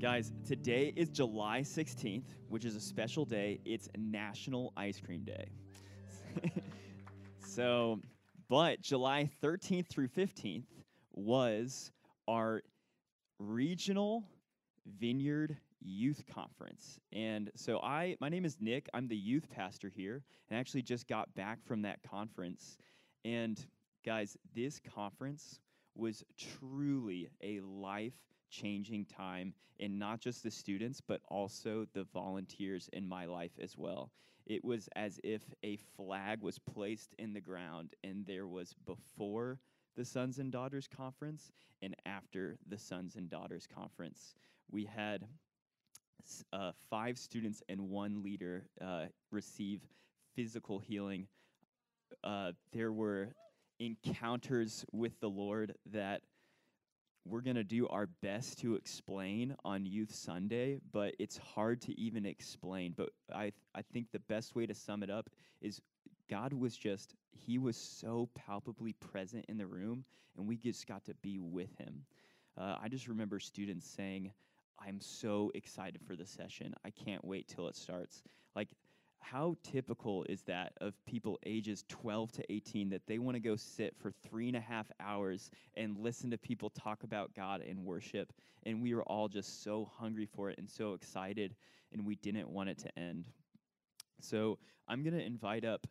Guys, today is July 16th, which is a special day. It's National Ice Cream Day. so, but July 13th through 15th was our regional vineyard youth conference. And so I my name is Nick. I'm the youth pastor here and actually just got back from that conference. And guys, this conference was truly a life changing time in not just the students, but also the volunteers in my life as well. It was as if a flag was placed in the ground and there was before the Sons and Daughters Conference and after the Sons and Daughters Conference. We had uh, five students and one leader uh, receive physical healing. Uh, there were encounters with the Lord that we're going to do our best to explain on Youth Sunday, but it's hard to even explain. But I, I think the best way to sum it up is God was just, He was so palpably present in the room, and we just got to be with Him. Uh, I just remember students saying, I'm so excited for the session. I can't wait till it starts. Like, how typical is that of people ages 12 to 18 that they want to go sit for three and a half hours and listen to people talk about God and worship? And we were all just so hungry for it and so excited, and we didn't want it to end. So I'm going to invite up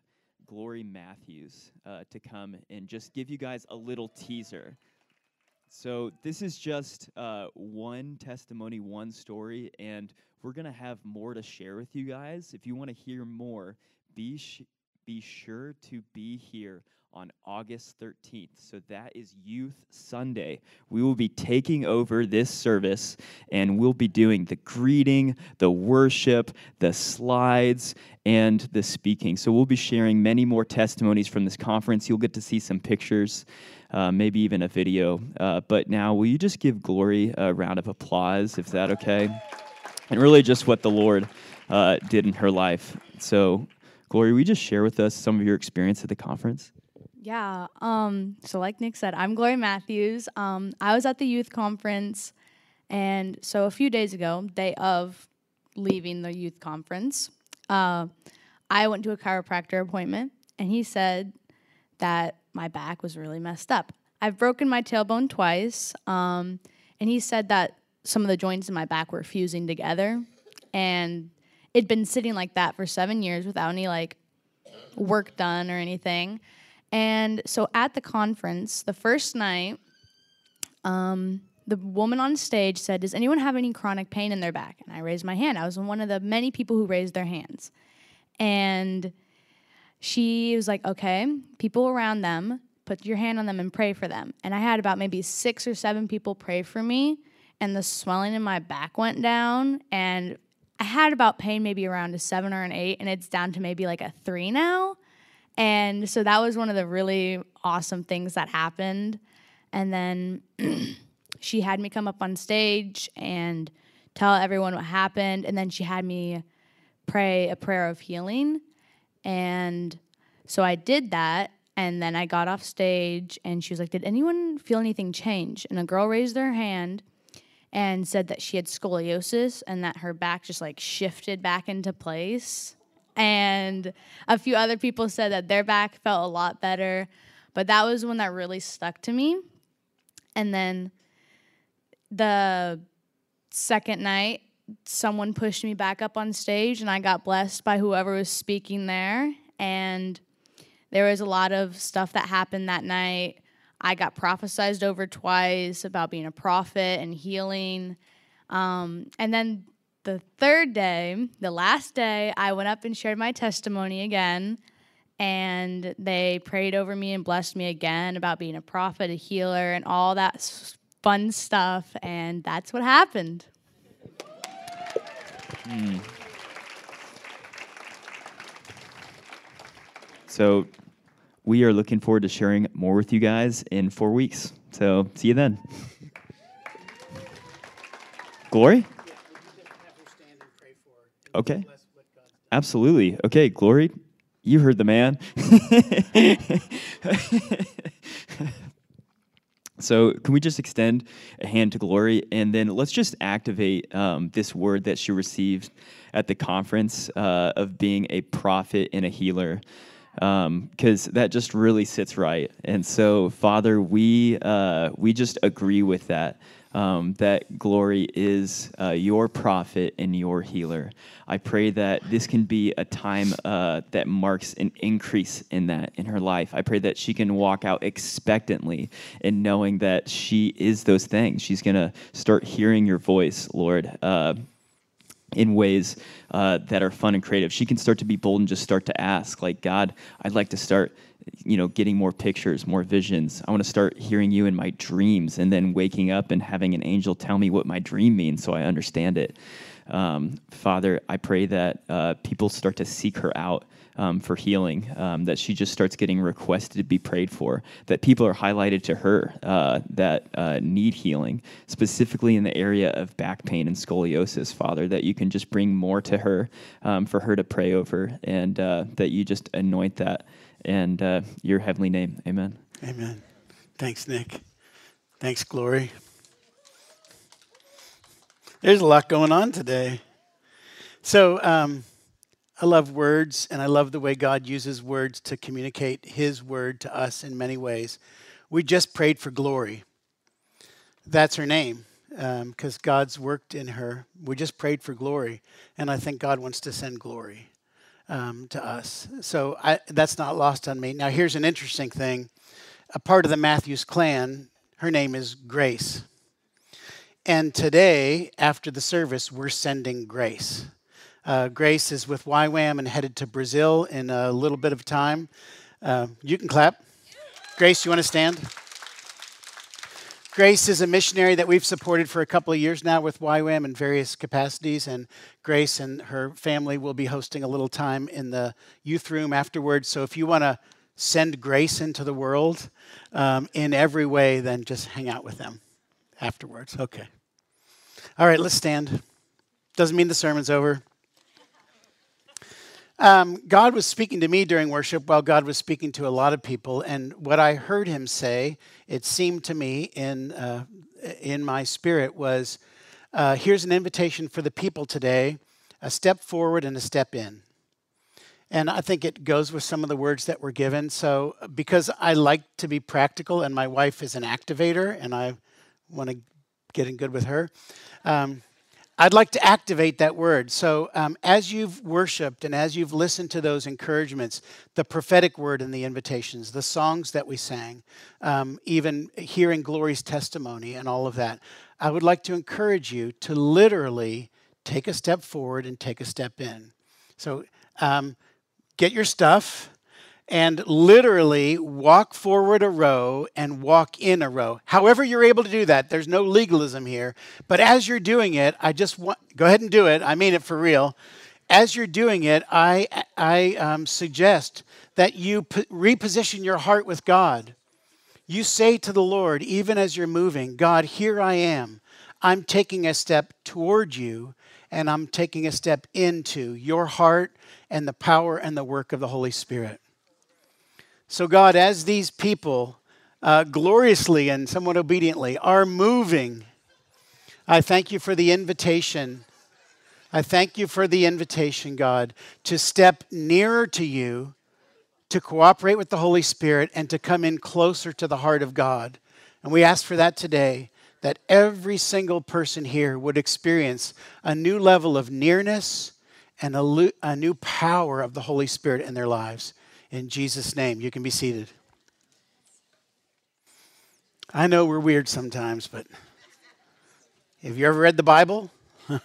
Glory Matthews uh, to come and just give you guys a little teaser. So this is just uh, one testimony, one story, and we're gonna have more to share with you guys. If you want to hear more, be sh- be sure to be here on August 13th. So that is Youth Sunday. We will be taking over this service and we'll be doing the greeting, the worship, the slides, and the speaking. So we'll be sharing many more testimonies from this conference. You'll get to see some pictures uh, maybe even a video. Uh, but now, will you just give Glory a round of applause, if that okay? And really, just what the Lord uh, did in her life. So, Glory, will you just share with us some of your experience at the conference? Yeah. Um, so, like Nick said, I'm Glory Matthews. Um, I was at the youth conference, and so a few days ago, day of leaving the youth conference, uh, I went to a chiropractor appointment, and he said that my back was really messed up. I've broken my tailbone twice, um, and he said that some of the joints in my back were fusing together, and it'd been sitting like that for seven years without any like work done or anything. And so at the conference, the first night, um, the woman on stage said, Does anyone have any chronic pain in their back? And I raised my hand. I was one of the many people who raised their hands. And she was like, okay, people around them, put your hand on them and pray for them. And I had about maybe six or seven people pray for me, and the swelling in my back went down. And I had about pain maybe around a seven or an eight, and it's down to maybe like a three now. And so that was one of the really awesome things that happened. And then she had me come up on stage and tell everyone what happened. And then she had me pray a prayer of healing. And so I did that. And then I got off stage and she was like, Did anyone feel anything change? And a girl raised their hand and said that she had scoliosis and that her back just like shifted back into place. And a few other people said that their back felt a lot better. But that was one that really stuck to me. And then the second night, someone pushed me back up on stage and I got blessed by whoever was speaking there. And there was a lot of stuff that happened that night. I got prophesized over twice about being a prophet and healing. Um, and then the third day, the last day, I went up and shared my testimony again. And they prayed over me and blessed me again about being a prophet, a healer, and all that fun stuff. And that's what happened. Mm. So we are looking forward to sharing more with you guys in four weeks. So see you then. Glory? Okay. Absolutely. Okay, Glory, you heard the man. So, can we just extend a hand to Glory and then let's just activate um, this word that she received at the conference uh, of being a prophet and a healer? Because um, that just really sits right. And so, Father, we, uh, we just agree with that um, that glory is uh, your prophet and your healer. I pray that this can be a time uh, that marks an increase in that in her life. I pray that she can walk out expectantly and knowing that she is those things. She's going to start hearing your voice, Lord. Uh, in ways uh, that are fun and creative. She can start to be bold and just start to ask, like, God, I'd like to start you know getting more pictures more visions i want to start hearing you in my dreams and then waking up and having an angel tell me what my dream means so i understand it um, father i pray that uh, people start to seek her out um, for healing, um, that she just starts getting requested to be prayed for, that people are highlighted to her uh, that uh, need healing, specifically in the area of back pain and scoliosis, Father, that you can just bring more to her um, for her to pray over, and uh, that you just anoint that and uh, your heavenly name. Amen. Amen. Thanks, Nick. Thanks, Glory. There's a lot going on today. So, um, I love words, and I love the way God uses words to communicate His word to us in many ways. We just prayed for Glory. That's her name because um, God's worked in her. We just prayed for glory, and I think God wants to send glory um, to us. So I, that's not lost on me. Now, here's an interesting thing a part of the Matthews clan, her name is Grace. And today, after the service, we're sending Grace. Uh, Grace is with YWAM and headed to Brazil in a little bit of time. Uh, you can clap. Grace, you want to stand? Grace is a missionary that we've supported for a couple of years now with YWAM in various capacities, and Grace and her family will be hosting a little time in the youth room afterwards. So if you want to send Grace into the world um, in every way, then just hang out with them afterwards. Okay. All right, let's stand. Doesn't mean the sermon's over. Um, God was speaking to me during worship while God was speaking to a lot of people. And what I heard him say, it seemed to me in, uh, in my spirit, was uh, here's an invitation for the people today a step forward and a step in. And I think it goes with some of the words that were given. So, because I like to be practical, and my wife is an activator, and I want to get in good with her. Um, I'd like to activate that word. So, um, as you've worshiped and as you've listened to those encouragements, the prophetic word and the invitations, the songs that we sang, um, even hearing Glory's testimony and all of that, I would like to encourage you to literally take a step forward and take a step in. So, um, get your stuff and literally walk forward a row and walk in a row. However, you're able to do that, there's no legalism here. But as you're doing it, I just want go ahead and do it. I mean it for real. As you're doing it, I, I um, suggest that you p- reposition your heart with God. You say to the Lord, even as you're moving, God, here I am. I'm taking a step toward you, and I'm taking a step into your heart and the power and the work of the Holy Spirit. So, God, as these people uh, gloriously and somewhat obediently are moving, I thank you for the invitation. I thank you for the invitation, God, to step nearer to you, to cooperate with the Holy Spirit, and to come in closer to the heart of God. And we ask for that today, that every single person here would experience a new level of nearness and a, a new power of the Holy Spirit in their lives in Jesus' name. You can be seated. I know we're weird sometimes, but have you ever read the Bible? All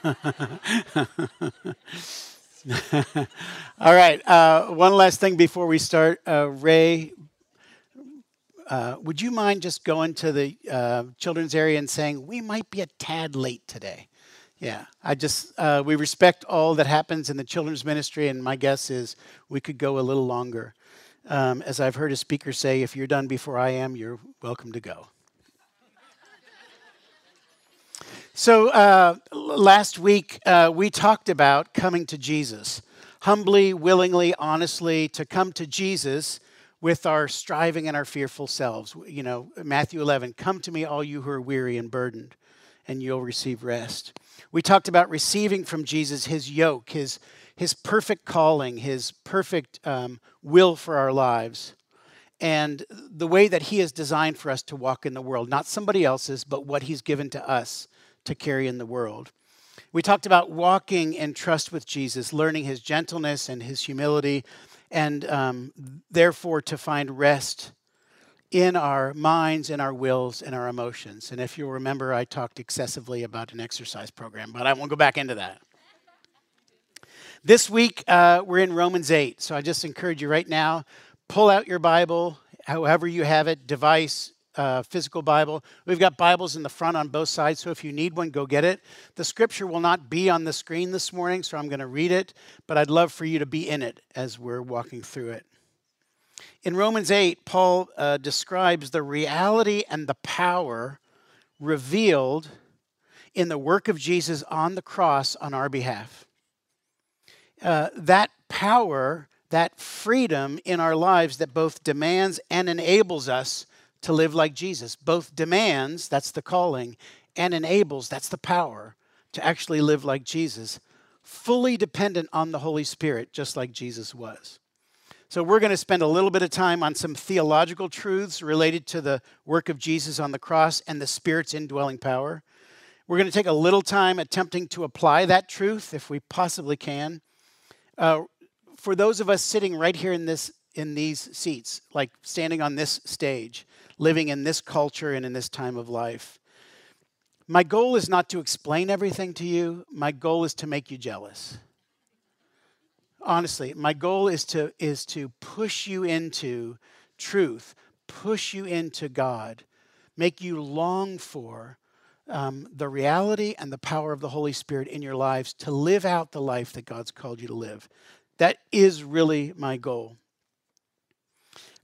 right. Uh, one last thing before we start. Uh, Ray, uh, would you mind just going to the uh, children's area and saying, we might be a tad late today? Yeah, I just, uh, we respect all that happens in the children's ministry, and my guess is we could go a little longer. Um, as I've heard a speaker say, if you're done before I am, you're welcome to go. So, uh, last week uh, we talked about coming to Jesus. Humbly, willingly, honestly, to come to Jesus with our striving and our fearful selves. You know, Matthew 11, come to me, all you who are weary and burdened, and you'll receive rest. We talked about receiving from Jesus his yoke, his, his perfect calling, his perfect um, will for our lives, and the way that he has designed for us to walk in the world, not somebody else's, but what he's given to us to carry in the world. We talked about walking in trust with Jesus, learning his gentleness and his humility, and um, therefore to find rest in our minds, in our wills, in our emotions. And if you'll remember, I talked excessively about an exercise program, but I won't go back into that. This week, uh, we're in Romans 8. So I just encourage you right now pull out your Bible, however you have it, device, uh, physical Bible. We've got Bibles in the front on both sides, so if you need one, go get it. The scripture will not be on the screen this morning, so I'm going to read it, but I'd love for you to be in it as we're walking through it. In Romans 8, Paul uh, describes the reality and the power revealed in the work of Jesus on the cross on our behalf. Uh, that power, that freedom in our lives that both demands and enables us to live like Jesus. Both demands, that's the calling, and enables, that's the power, to actually live like Jesus, fully dependent on the Holy Spirit, just like Jesus was. So, we're going to spend a little bit of time on some theological truths related to the work of Jesus on the cross and the Spirit's indwelling power. We're going to take a little time attempting to apply that truth, if we possibly can. Uh, for those of us sitting right here in this in these seats, like standing on this stage, living in this culture and in this time of life. My goal is not to explain everything to you, my goal is to make you jealous. Honestly, my goal is to, is to push you into truth, push you into God, make you long for um, the reality and the power of the Holy Spirit in your lives to live out the life that God's called you to live. That is really my goal.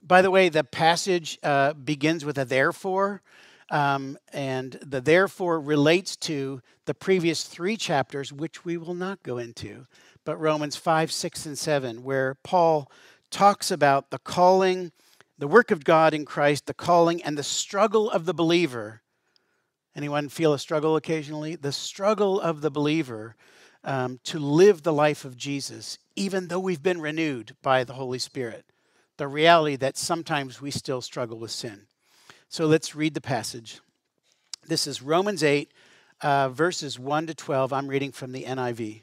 By the way, the passage uh, begins with a therefore, um, and the therefore relates to the previous three chapters, which we will not go into, but Romans 5, 6, and 7, where Paul talks about the calling, the work of God in Christ, the calling, and the struggle of the believer. Anyone feel a struggle occasionally? The struggle of the believer um, to live the life of Jesus, even though we've been renewed by the Holy Spirit the reality that sometimes we still struggle with sin. So let's read the passage. This is Romans 8, uh, verses 1 to 12. I'm reading from the NIV.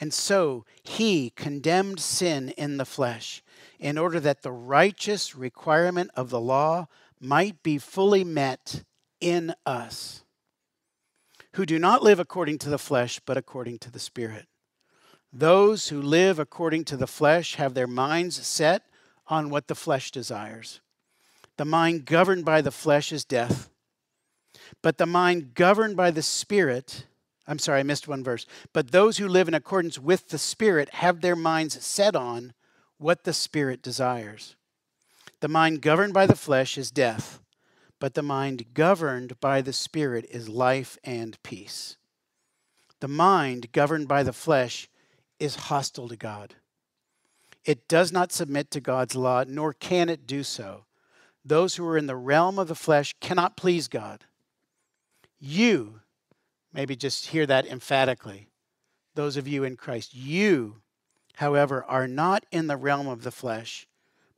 And so he condemned sin in the flesh in order that the righteous requirement of the law might be fully met in us, who do not live according to the flesh, but according to the Spirit. Those who live according to the flesh have their minds set on what the flesh desires. The mind governed by the flesh is death, but the mind governed by the Spirit, I'm sorry, I missed one verse. But those who live in accordance with the Spirit have their minds set on what the Spirit desires. The mind governed by the flesh is death, but the mind governed by the Spirit is life and peace. The mind governed by the flesh is hostile to God. It does not submit to God's law, nor can it do so. Those who are in the realm of the flesh cannot please God. You, maybe just hear that emphatically, those of you in Christ, you, however, are not in the realm of the flesh,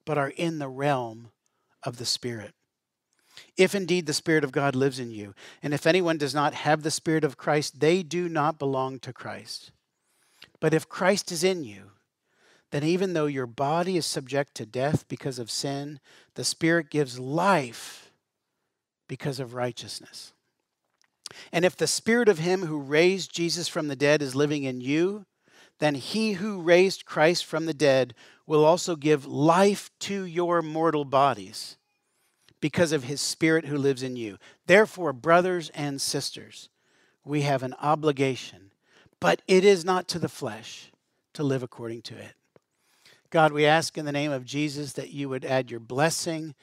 but are in the realm of the Spirit. If indeed the Spirit of God lives in you, and if anyone does not have the Spirit of Christ, they do not belong to Christ. But if Christ is in you, then even though your body is subject to death because of sin, the Spirit gives life because of righteousness. And if the Spirit of Him who raised Jesus from the dead is living in you, then he who raised Christ from the dead will also give life to your mortal bodies because of his Spirit who lives in you. Therefore, brothers and sisters, we have an obligation, but it is not to the flesh to live according to it. God, we ask in the name of Jesus that you would add your blessing,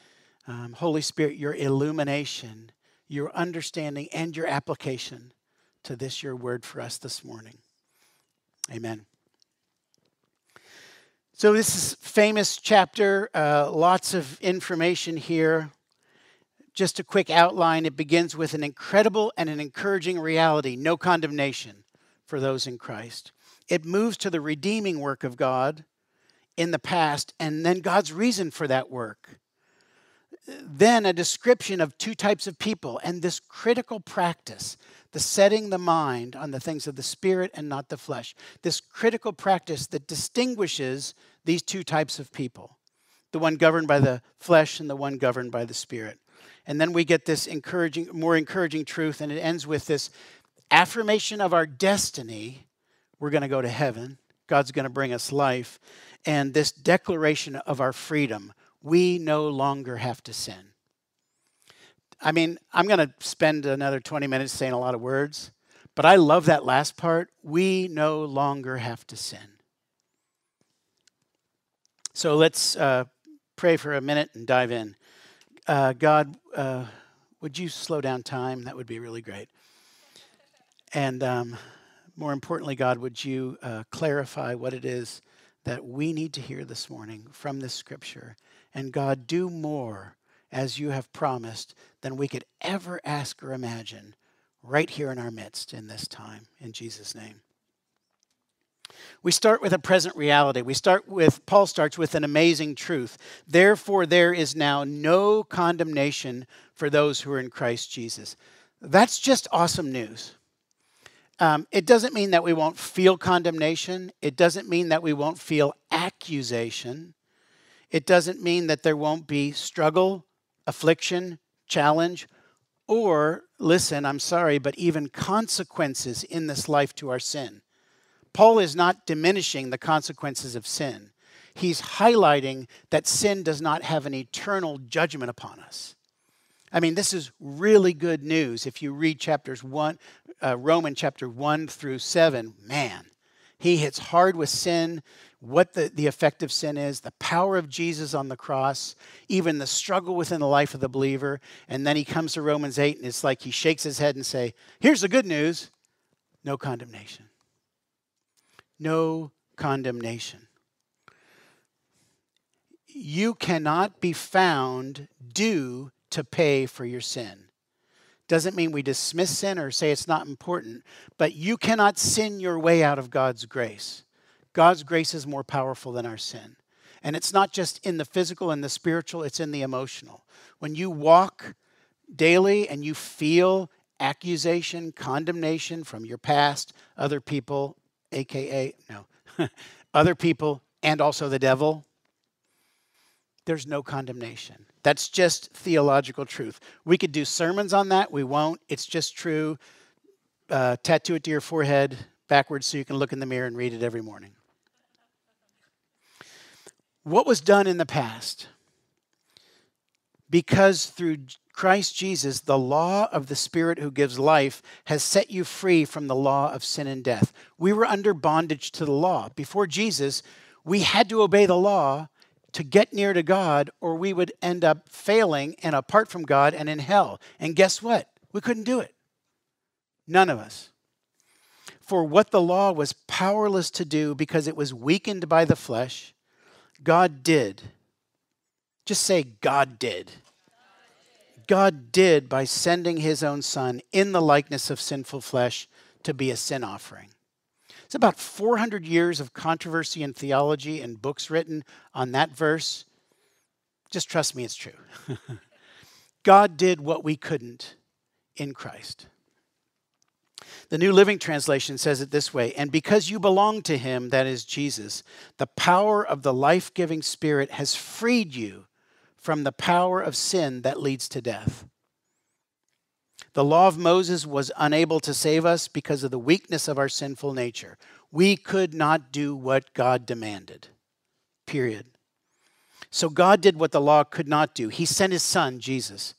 um, Holy Spirit, your illumination, your understanding, and your application to this, your word for us this morning. Amen. So, this is famous chapter, uh, lots of information here. Just a quick outline it begins with an incredible and an encouraging reality no condemnation for those in Christ. It moves to the redeeming work of God in the past and then God's reason for that work. Then a description of two types of people and this critical practice the setting the mind on the things of the spirit and not the flesh. This critical practice that distinguishes these two types of people the one governed by the flesh and the one governed by the spirit. And then we get this encouraging, more encouraging truth, and it ends with this affirmation of our destiny. We're going to go to heaven. God's going to bring us life. And this declaration of our freedom. We no longer have to sin. I mean, I'm going to spend another 20 minutes saying a lot of words, but I love that last part. We no longer have to sin. So let's uh, pray for a minute and dive in. Uh, God, uh, would you slow down time? That would be really great. And um, more importantly, God, would you uh, clarify what it is that we need to hear this morning from this scripture? And God, do more as you have promised than we could ever ask or imagine right here in our midst in this time. In Jesus' name. We start with a present reality. We start with, Paul starts with an amazing truth. Therefore, there is now no condemnation for those who are in Christ Jesus. That's just awesome news. Um, it doesn't mean that we won't feel condemnation. It doesn't mean that we won't feel accusation. It doesn't mean that there won't be struggle affliction, challenge, or, listen, I'm sorry, but even consequences in this life to our sin. Paul is not diminishing the consequences of sin. He's highlighting that sin does not have an eternal judgment upon us. I mean, this is really good news. If you read chapters 1, uh, Roman chapter 1 through 7, man, he hits hard with sin what the, the effect of sin is, the power of Jesus on the cross, even the struggle within the life of the believer. And then he comes to Romans 8 and it's like he shakes his head and say, here's the good news, no condemnation. No condemnation. You cannot be found due to pay for your sin. Doesn't mean we dismiss sin or say it's not important, but you cannot sin your way out of God's grace. God's grace is more powerful than our sin. And it's not just in the physical and the spiritual, it's in the emotional. When you walk daily and you feel accusation, condemnation from your past, other people, AKA, no, other people, and also the devil, there's no condemnation. That's just theological truth. We could do sermons on that. We won't. It's just true. Uh, tattoo it to your forehead backwards so you can look in the mirror and read it every morning what was done in the past. Because through Christ Jesus, the law of the Spirit who gives life has set you free from the law of sin and death. We were under bondage to the law. Before Jesus, we had to obey the law to get near to God, or we would end up failing and apart from God and in hell. And guess what? We couldn't do it. None of us. For what the law was powerless to do because it was weakened by the flesh, God did. Just say, God did. God did by sending his own son in the likeness of sinful flesh to be a sin offering. It's about 400 years of controversy and theology and books written on that verse. Just trust me, it's true. God did what we couldn't in Christ. The New Living Translation says it this way And because you belong to him, that is Jesus, the power of the life giving Spirit has freed you from the power of sin that leads to death. The law of Moses was unable to save us because of the weakness of our sinful nature. We could not do what God demanded. Period. So God did what the law could not do. He sent his son, Jesus,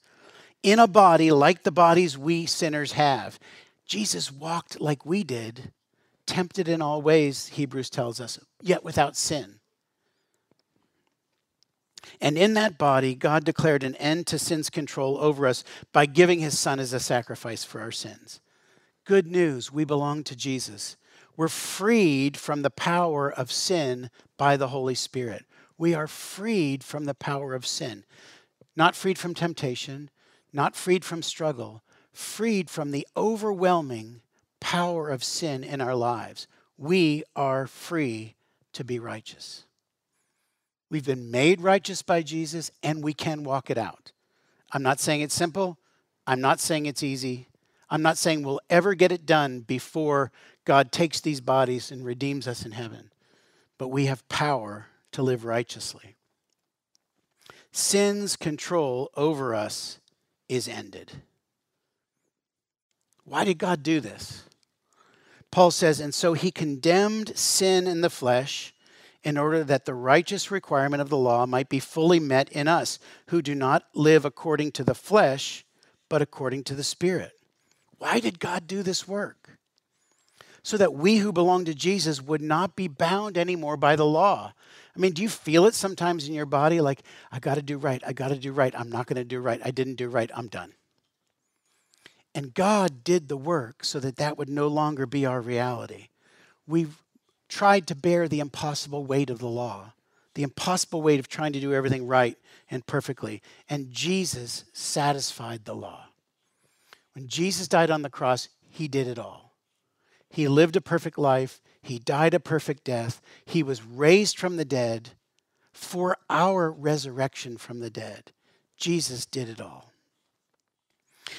in a body like the bodies we sinners have. Jesus walked like we did, tempted in all ways, Hebrews tells us, yet without sin. And in that body, God declared an end to sin's control over us by giving his son as a sacrifice for our sins. Good news, we belong to Jesus. We're freed from the power of sin by the Holy Spirit. We are freed from the power of sin. Not freed from temptation, not freed from struggle, freed from the overwhelming power of sin in our lives. We are free to be righteous. We've been made righteous by Jesus and we can walk it out. I'm not saying it's simple. I'm not saying it's easy. I'm not saying we'll ever get it done before God takes these bodies and redeems us in heaven. But we have power to live righteously. Sin's control over us is ended. Why did God do this? Paul says, and so he condemned sin in the flesh in order that the righteous requirement of the law might be fully met in us, who do not live according to the flesh, but according to the Spirit. Why did God do this work? So that we who belong to Jesus would not be bound anymore by the law. I mean, do you feel it sometimes in your body like, I got to do right, I got to do right, I'm not going to do right, I didn't do right, I'm done. And God did the work so that that would no longer be our reality. We've tried to bear the impossible weight of the law, the impossible weight of trying to do everything right and perfectly. And Jesus satisfied the law. When Jesus died on the cross, he did it all. He lived a perfect life, he died a perfect death, he was raised from the dead for our resurrection from the dead. Jesus did it all.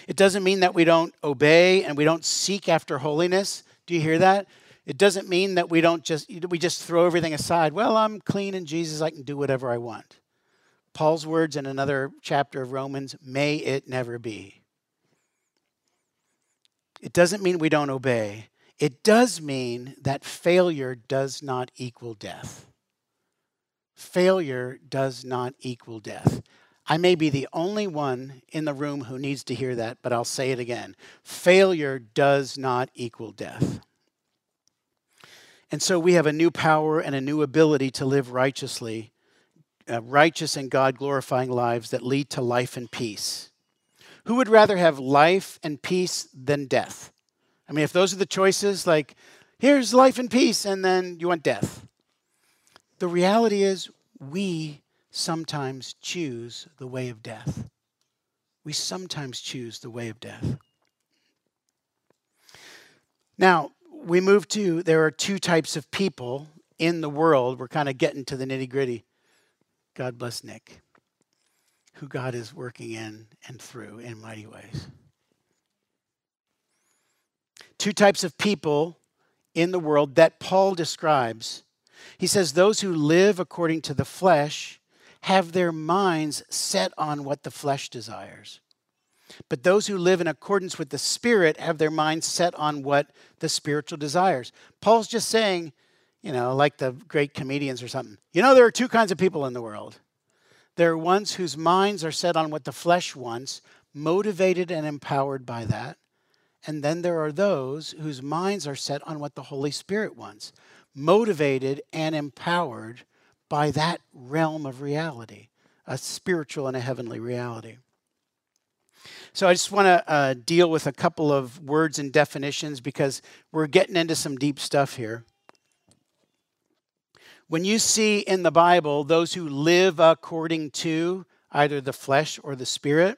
It doesn't mean that we don't obey and we don't seek after holiness. Do you hear that? It doesn't mean that we don't just we just throw everything aside. Well, I'm clean in Jesus, I can do whatever I want. Paul's words in another chapter of Romans, may it never be. It doesn't mean we don't obey. It does mean that failure does not equal death. Failure does not equal death. I may be the only one in the room who needs to hear that, but I'll say it again. Failure does not equal death. And so we have a new power and a new ability to live righteously, uh, righteous and God glorifying lives that lead to life and peace. Who would rather have life and peace than death? I mean, if those are the choices, like, here's life and peace, and then you want death. The reality is, we sometimes choose the way of death. We sometimes choose the way of death. Now, we move to there are two types of people in the world. We're kind of getting to the nitty gritty. God bless Nick, who God is working in and through in mighty ways. Two types of people in the world that Paul describes. He says, Those who live according to the flesh have their minds set on what the flesh desires. But those who live in accordance with the Spirit have their minds set on what the spiritual desires. Paul's just saying, you know, like the great comedians or something. You know, there are two kinds of people in the world. There are ones whose minds are set on what the flesh wants, motivated and empowered by that. And then there are those whose minds are set on what the Holy Spirit wants, motivated and empowered by that realm of reality, a spiritual and a heavenly reality. So I just want to uh, deal with a couple of words and definitions because we're getting into some deep stuff here. When you see in the Bible those who live according to either the flesh or the spirit,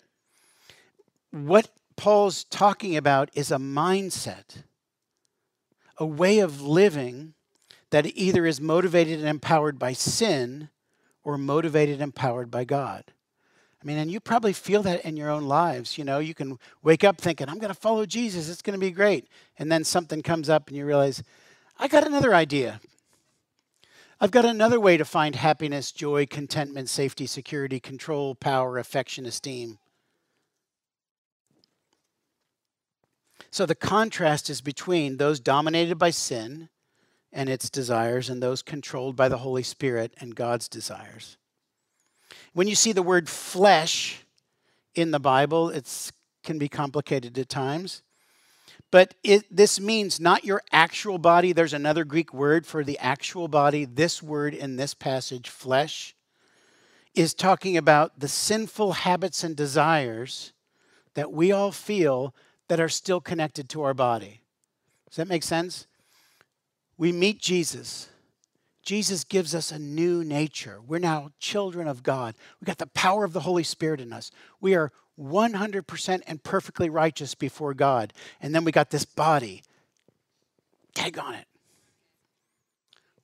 what Paul's talking about is a mindset, a way of living that either is motivated and empowered by sin or motivated and empowered by God. I mean, and you probably feel that in your own lives. You know, you can wake up thinking, I'm going to follow Jesus, it's going to be great. And then something comes up and you realize, I got another idea. I've got another way to find happiness, joy, contentment, safety, security, control, power, affection, esteem. So the contrast is between those dominated by sin and its desires and those controlled by the Holy Spirit and God's desires. When you see the word flesh in the Bible, it can be complicated at times. But it, this means not your actual body. There's another Greek word for the actual body. This word in this passage, flesh, is talking about the sinful habits and desires that we all feel that are still connected to our body. Does that make sense? We meet Jesus. Jesus gives us a new nature. We're now children of God. We got the power of the Holy Spirit in us. We are 100% and perfectly righteous before God. And then we got this body. Tag on it.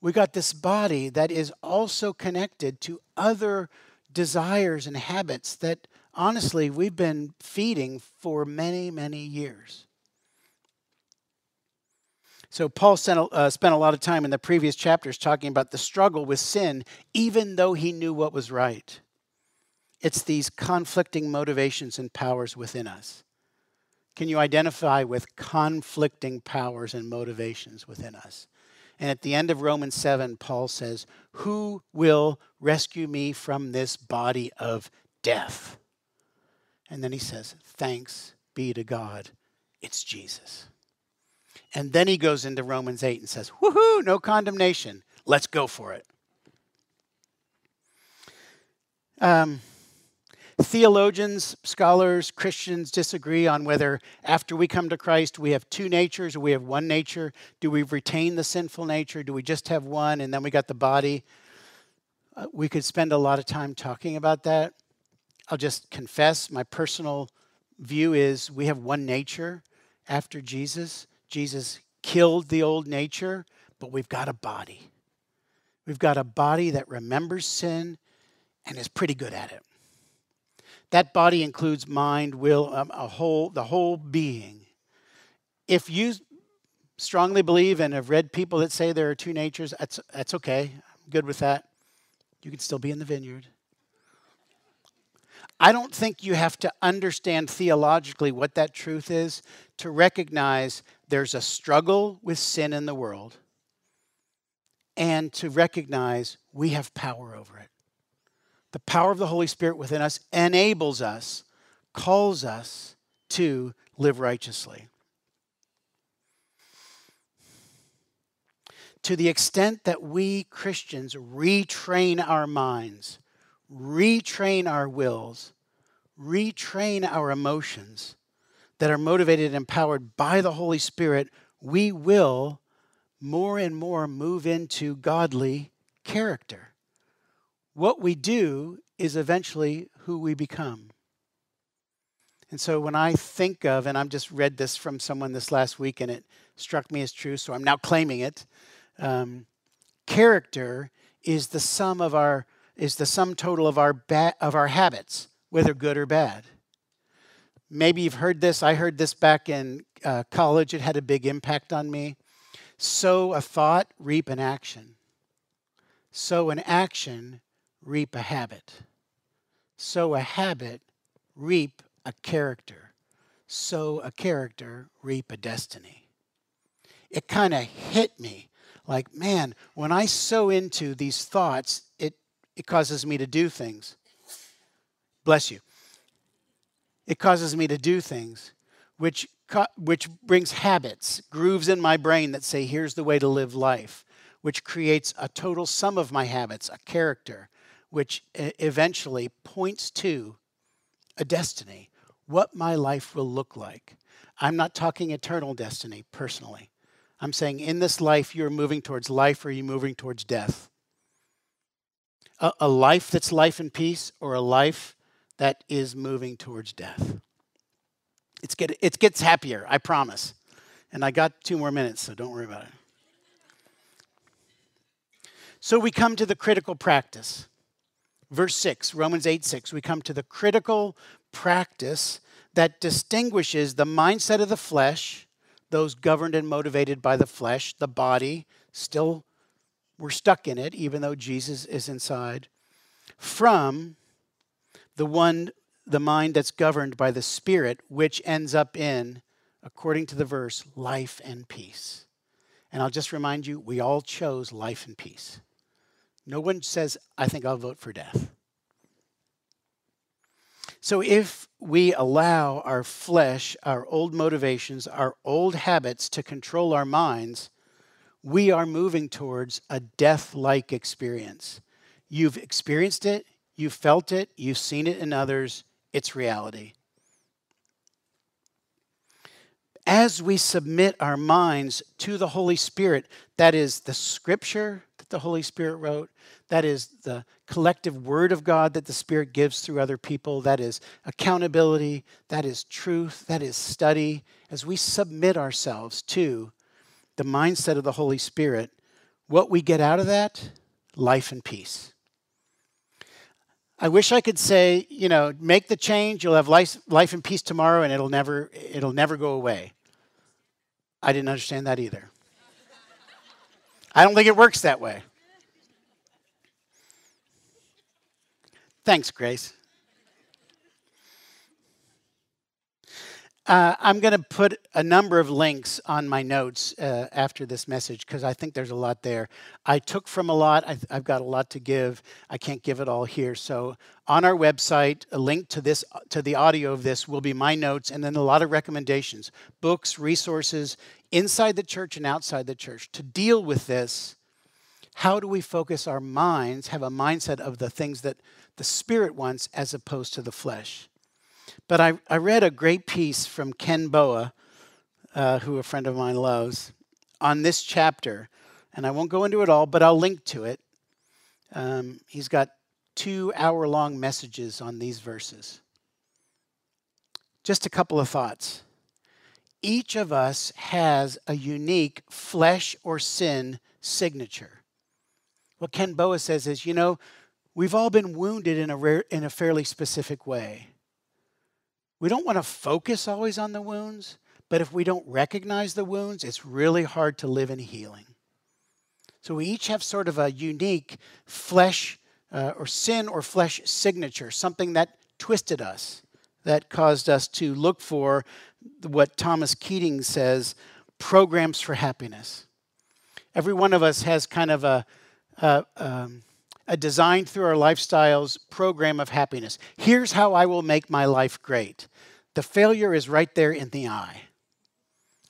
We got this body that is also connected to other desires and habits that honestly we've been feeding for many, many years. So, Paul spent, uh, spent a lot of time in the previous chapters talking about the struggle with sin, even though he knew what was right. It's these conflicting motivations and powers within us. Can you identify with conflicting powers and motivations within us? And at the end of Romans 7, Paul says, Who will rescue me from this body of death? And then he says, Thanks be to God, it's Jesus. And then he goes into Romans 8 and says, Woohoo, no condemnation. Let's go for it. Um, Theologians, scholars, Christians disagree on whether after we come to Christ we have two natures or we have one nature. Do we retain the sinful nature? Do we just have one and then we got the body? Uh, we could spend a lot of time talking about that. I'll just confess my personal view is we have one nature after Jesus. Jesus killed the old nature, but we've got a body. We've got a body that remembers sin and is pretty good at it. That body includes mind, will, um, a whole, the whole being. If you strongly believe and have read people that say there are two natures, that's, that's okay. I'm good with that. You can still be in the vineyard. I don't think you have to understand theologically what that truth is to recognize there's a struggle with sin in the world and to recognize we have power over it the power of the Holy Spirit within us enables us, calls us to live righteously. To the extent that we Christians retrain our minds, retrain our wills, retrain our emotions that are motivated and empowered by the Holy Spirit, we will more and more move into godly character what we do is eventually who we become. And so when I think of, and I've just read this from someone this last week and it struck me as true, so I'm now claiming it. Um, character is the sum of our is the sum total of our ba- of our habits, whether good or bad. Maybe you've heard this. I heard this back in uh, college. It had a big impact on me. Sow a thought, reap an action. Sow an action, reap a habit. Sow a habit, reap a character. Sow a character, reap a destiny. It kind of hit me like, man, when I sow into these thoughts, it, it causes me to do things. Bless you. It causes me to do things which, which brings habits, grooves in my brain that say, here's the way to live life, which creates a total sum of my habits, a character, which eventually points to a destiny, what my life will look like. I'm not talking eternal destiny personally. I'm saying in this life, you're moving towards life or you're moving towards death. A, a life that's life and peace or a life that is moving towards death. It's get, it gets happier, I promise. And I got two more minutes, so don't worry about it. So we come to the critical practice. Verse 6, Romans 8 6, we come to the critical practice that distinguishes the mindset of the flesh, those governed and motivated by the flesh, the body, still we're stuck in it, even though Jesus is inside, from the one, the mind that's governed by the Spirit, which ends up in according to the verse, life and peace. And I'll just remind you, we all chose life and peace. No one says, I think I'll vote for death. So if we allow our flesh, our old motivations, our old habits to control our minds, we are moving towards a death like experience. You've experienced it, you've felt it, you've seen it in others, it's reality. As we submit our minds to the Holy Spirit, that is the scripture that the Holy Spirit wrote, that is the collective word of God that the Spirit gives through other people, that is accountability, that is truth, that is study. As we submit ourselves to the mindset of the Holy Spirit, what we get out of that, life and peace. I wish I could say, you know, make the change, you'll have life, life and peace tomorrow and it'll never it'll never go away. I didn't understand that either. I don't think it works that way. Thanks, Grace. Uh, I'm going to put a number of links on my notes uh, after this message because I think there's a lot there. I took from a lot. I, have got a lot to give. I can't give it all here. So on our website, a link to this to the audio of this will be my notes, and then a lot of recommendations, books, resources inside the church and outside the church to deal with this. How do we focus our minds? Have a mindset of the things that the Spirit wants as opposed to the flesh. But I, I read a great piece from Ken Boa, uh, who a friend of mine loves, on this chapter. And I won't go into it all, but I'll link to it. Um, he's got two hour long messages on these verses. Just a couple of thoughts. Each of us has a unique flesh or sin signature. What Ken Boa says is, you know, we've all been wounded in a, rare, in a fairly specific way. We don't want to focus always on the wounds, but if we don't recognize the wounds, it's really hard to live in healing. So we each have sort of a unique flesh uh, or sin or flesh signature, something that twisted us, that caused us to look for what Thomas Keating says programs for happiness. Every one of us has kind of a, a, um, a design through our lifestyles program of happiness. Here's how I will make my life great. The failure is right there in the eye.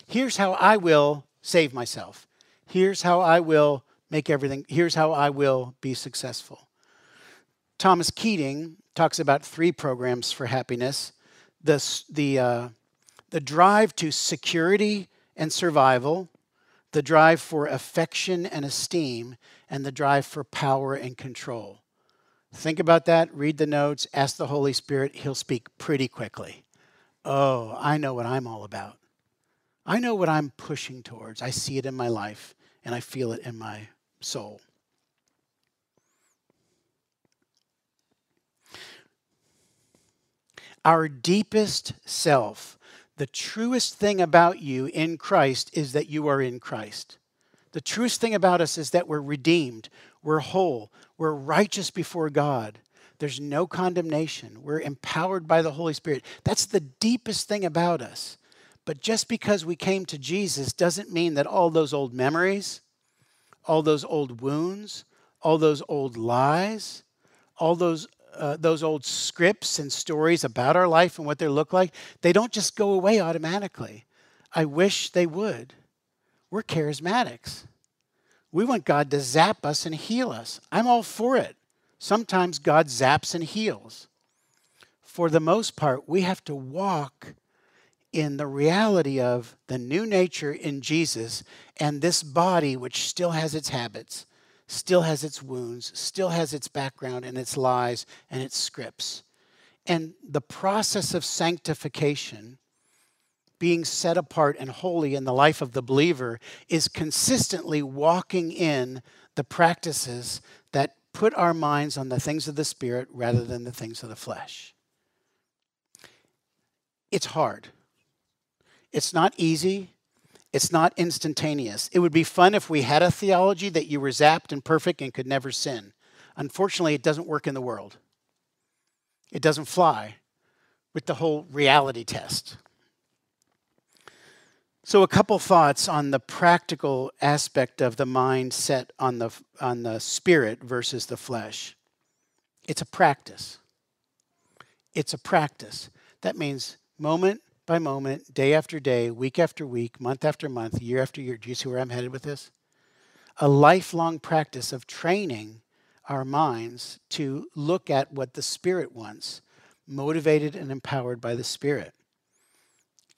Here's how I will save myself. Here's how I will make everything, here's how I will be successful. Thomas Keating talks about three programs for happiness the, the, uh, the drive to security and survival, the drive for affection and esteem, and the drive for power and control. Think about that, read the notes, ask the Holy Spirit, He'll speak pretty quickly. Oh, I know what I'm all about. I know what I'm pushing towards. I see it in my life and I feel it in my soul. Our deepest self, the truest thing about you in Christ is that you are in Christ. The truest thing about us is that we're redeemed, we're whole, we're righteous before God. There's no condemnation. We're empowered by the Holy Spirit. That's the deepest thing about us. But just because we came to Jesus doesn't mean that all those old memories, all those old wounds, all those old lies, all those uh, those old scripts and stories about our life and what they look like, they don't just go away automatically. I wish they would. We're charismatics. We want God to zap us and heal us. I'm all for it. Sometimes God zaps and heals. For the most part, we have to walk in the reality of the new nature in Jesus and this body, which still has its habits, still has its wounds, still has its background and its lies and its scripts. And the process of sanctification being set apart and holy in the life of the believer is consistently walking in the practices that put our minds on the things of the Spirit rather than the things of the flesh. It's hard. It's not easy. It's not instantaneous. It would be fun if we had a theology that you were zapped and perfect and could never sin. Unfortunately, it doesn't work in the world. It doesn't fly with the whole reality test. So, a couple thoughts on the practical aspect of the mind set on the, on the spirit versus the flesh. It's a practice. It's a practice. That means moment by moment, day after day, week after week, month after month, year after year. Do you see where I'm headed with this? A lifelong practice of training our minds to look at what the Spirit wants, motivated and empowered by the Spirit.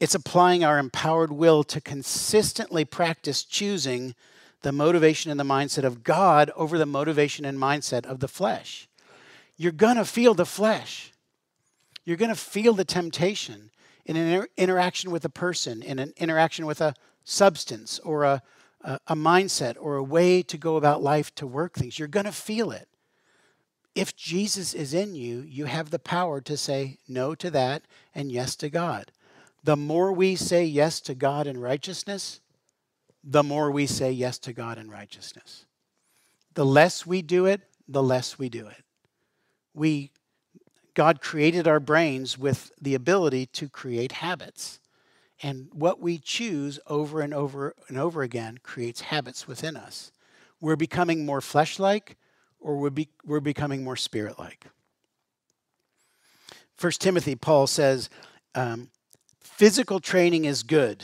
It's applying our empowered will to consistently practice choosing the motivation and the mindset of God over the motivation and mindset of the flesh. You're going to feel the flesh. You're going to feel the temptation in an inter- interaction with a person, in an interaction with a substance or a, a, a mindset or a way to go about life to work things. You're going to feel it. If Jesus is in you, you have the power to say no to that and yes to God. The more we say yes to God in righteousness, the more we say yes to God in righteousness. The less we do it, the less we do it. We God created our brains with the ability to create habits. And what we choose over and over and over again creates habits within us. We're becoming more flesh like or we're, be, we're becoming more spirit like. First Timothy, Paul says, um, physical training is good.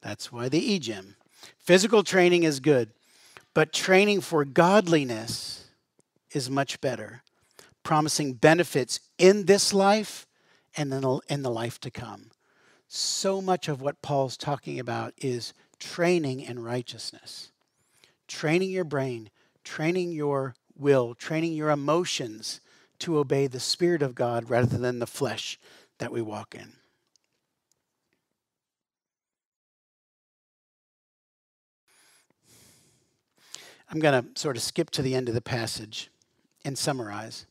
That's why the e. Physical training is good, but training for godliness is much better promising benefits in this life and then in the life to come. So much of what Paul's talking about is training in righteousness, training your brain, training your will, training your emotions to obey the Spirit of God rather than the flesh that we walk in. I'm going to sort of skip to the end of the passage and summarize.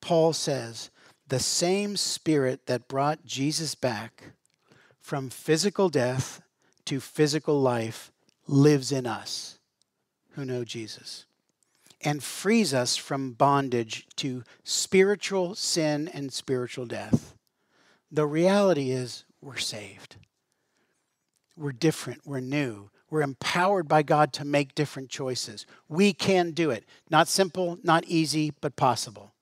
Paul says, the same spirit that brought Jesus back from physical death to physical life lives in us who know Jesus and frees us from bondage to spiritual sin and spiritual death. The reality is, we're saved. We're different. We're new. We're empowered by God to make different choices. We can do it. Not simple, not easy, but possible.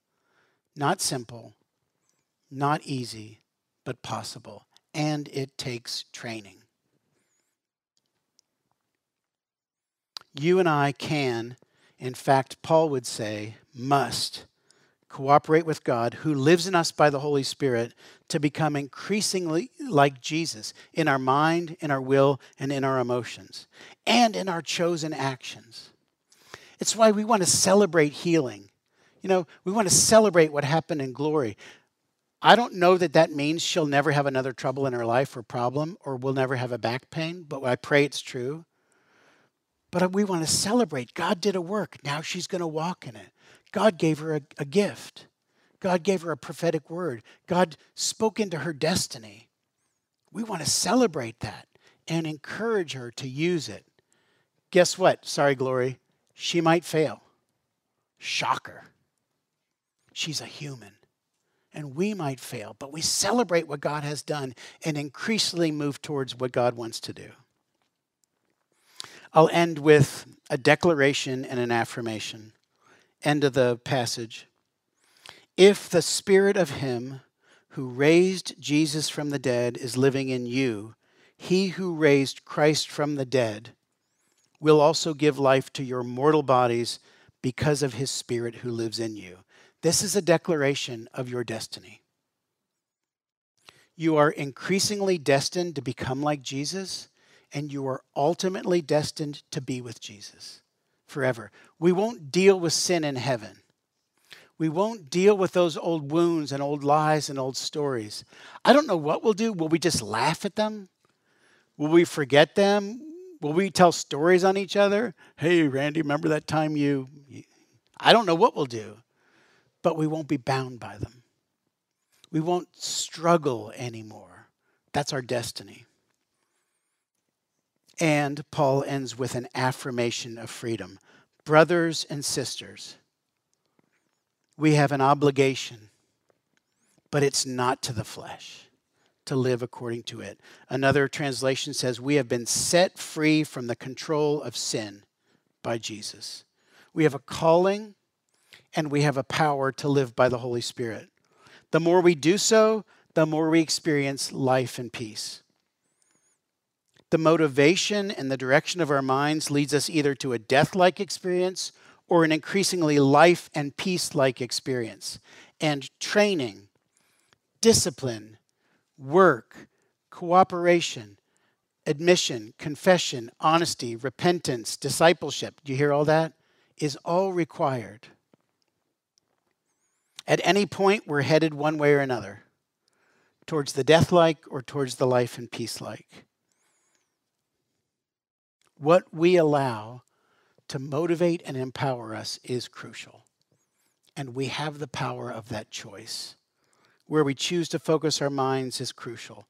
Not simple, not easy, but possible. And it takes training. You and I can, in fact, Paul would say, must cooperate with God, who lives in us by the Holy Spirit, to become increasingly like Jesus in our mind, in our will, and in our emotions, and in our chosen actions. It's why we want to celebrate healing you know, we want to celebrate what happened in glory. I don't know that that means she'll never have another trouble in her life or problem or will never have a back pain, but I pray it's true. But we want to celebrate. God did a work. Now she's going to walk in it. God gave her a, a gift. God gave her a prophetic word. God spoke into her destiny. We want to celebrate that and encourage her to use it. Guess what? Sorry, Glory. She might fail. Shocker. She's a human. And we might fail, but we celebrate what God has done and increasingly move towards what God wants to do. I'll end with a declaration and an affirmation. End of the passage. If the spirit of him who raised Jesus from the dead is living in you, he who raised Christ from the dead will also give life to your mortal bodies because of his spirit who lives in you. This is a declaration of your destiny. You are increasingly destined to become like Jesus, and you are ultimately destined to be with Jesus forever. We won't deal with sin in heaven. We won't deal with those old wounds and old lies and old stories. I don't know what we'll do. Will we just laugh at them? Will we forget them? Will we tell stories on each other? Hey, Randy, remember that time you. I don't know what we'll do but we won't be bound by them. We won't struggle anymore. That's our destiny. And Paul ends with an affirmation of freedom. Brothers and sisters, we have an obligation, but it's not to the flesh, to live according to it. Another translation says, We have been set free from the control of sin by Jesus. We have a calling and we have a power to live by the Holy Spirit. The more we do so, the more we experience life and peace. The motivation and the direction of our minds leads us either to a death like experience or an increasingly life and peace like experience. And training, discipline, work, cooperation, admission, confession, honesty, repentance, discipleship do you hear all that? Is all required. At any point, we're headed one way or another towards the death like or towards the life and peace like. What we allow to motivate and empower us is crucial. And we have the power of that choice. Where we choose to focus our minds is crucial.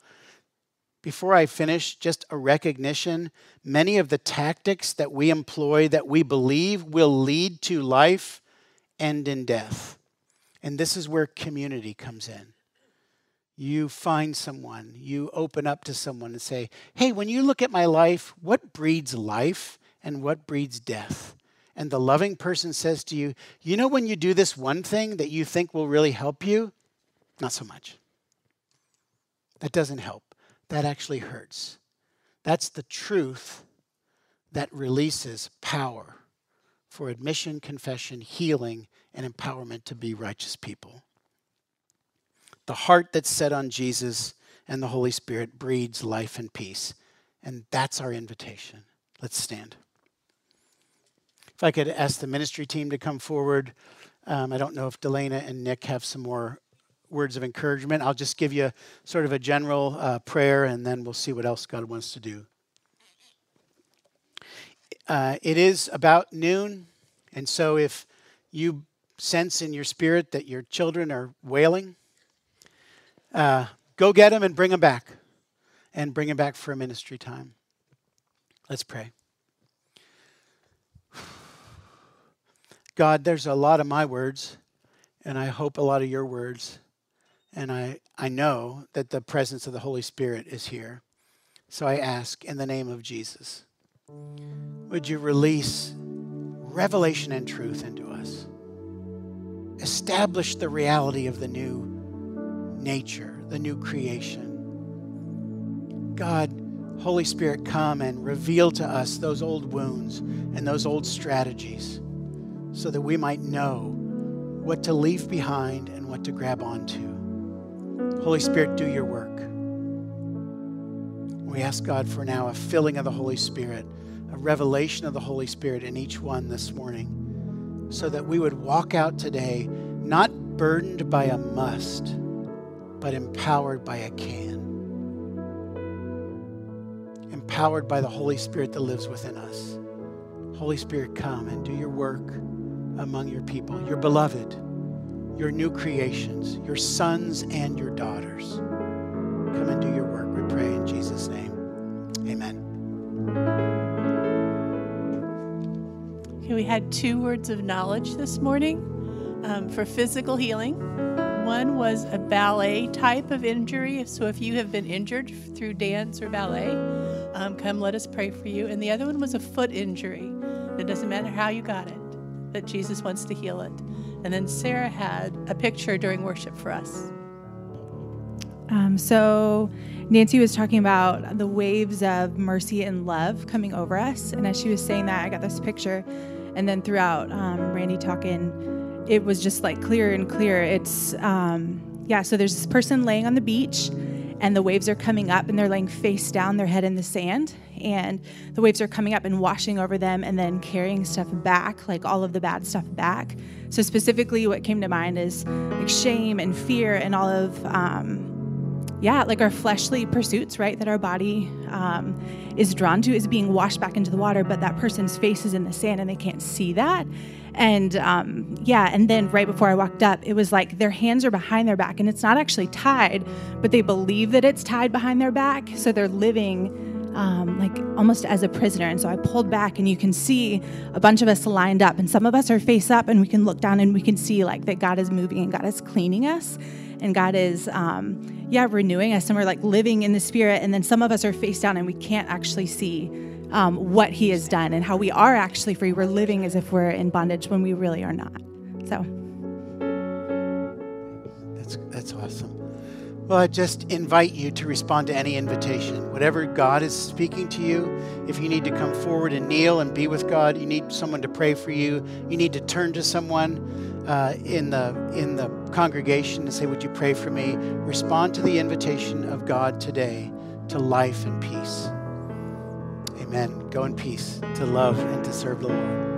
Before I finish, just a recognition many of the tactics that we employ that we believe will lead to life end in death. And this is where community comes in. You find someone, you open up to someone and say, Hey, when you look at my life, what breeds life and what breeds death? And the loving person says to you, You know, when you do this one thing that you think will really help you, not so much. That doesn't help. That actually hurts. That's the truth that releases power for admission, confession, healing, and empowerment to be righteous people. The heart that's set on Jesus and the Holy Spirit breeds life and peace. And that's our invitation. Let's stand. If I could ask the ministry team to come forward. Um, I don't know if Delana and Nick have some more words of encouragement. I'll just give you sort of a general uh, prayer and then we'll see what else God wants to do. Uh, it is about noon, and so if you sense in your spirit that your children are wailing, uh, go get them and bring them back, and bring them back for a ministry time. Let's pray. God, there's a lot of my words, and I hope a lot of your words. And I, I know that the presence of the Holy Spirit is here. So I ask in the name of Jesus, would you release revelation and truth into us? Establish the reality of the new nature, the new creation. God, Holy Spirit, come and reveal to us those old wounds and those old strategies so that we might know what to leave behind and what to grab onto. Holy Spirit, do your work. We ask God for now a filling of the Holy Spirit, a revelation of the Holy Spirit in each one this morning, so that we would walk out today not burdened by a must, but empowered by a can. Empowered by the Holy Spirit that lives within us. Holy Spirit, come and do your work among your people, your beloved your new creations, your sons and your daughters. Come and do your work, we pray in Jesus' name. Amen. We had two words of knowledge this morning um, for physical healing. One was a ballet type of injury. So if you have been injured through dance or ballet, um, come let us pray for you. And the other one was a foot injury. It doesn't matter how you got it, that Jesus wants to heal it. And then Sarah had a picture during worship for us. Um, so, Nancy was talking about the waves of mercy and love coming over us. And as she was saying that, I got this picture. And then throughout um, Randy talking, it was just like clearer and clearer. It's, um, yeah, so there's this person laying on the beach, and the waves are coming up, and they're laying face down, their head in the sand. And the waves are coming up and washing over them, and then carrying stuff back, like all of the bad stuff back. So, specifically, what came to mind is like shame and fear and all of, um, yeah, like our fleshly pursuits, right, that our body um, is drawn to is being washed back into the water, but that person's face is in the sand and they can't see that. And um, yeah, and then right before I walked up, it was like their hands are behind their back and it's not actually tied, but they believe that it's tied behind their back. So they're living um, like almost as a prisoner. And so I pulled back, and you can see a bunch of us lined up, and some of us are face up, and we can look down and we can see like that God is moving and God is cleaning us. And God is, um, yeah, renewing us, and we're like living in the Spirit, and then some of us are face down, and we can't actually see um, what He has done and how we are actually free. We're living as if we're in bondage when we really are not. So. That's, that's awesome. Well, I just invite you to respond to any invitation. Whatever God is speaking to you, if you need to come forward and kneel and be with God, you need someone to pray for you, you need to turn to someone uh, in, the, in the congregation and say, Would you pray for me? Respond to the invitation of God today to life and peace. Amen. Go in peace to love and to serve the Lord.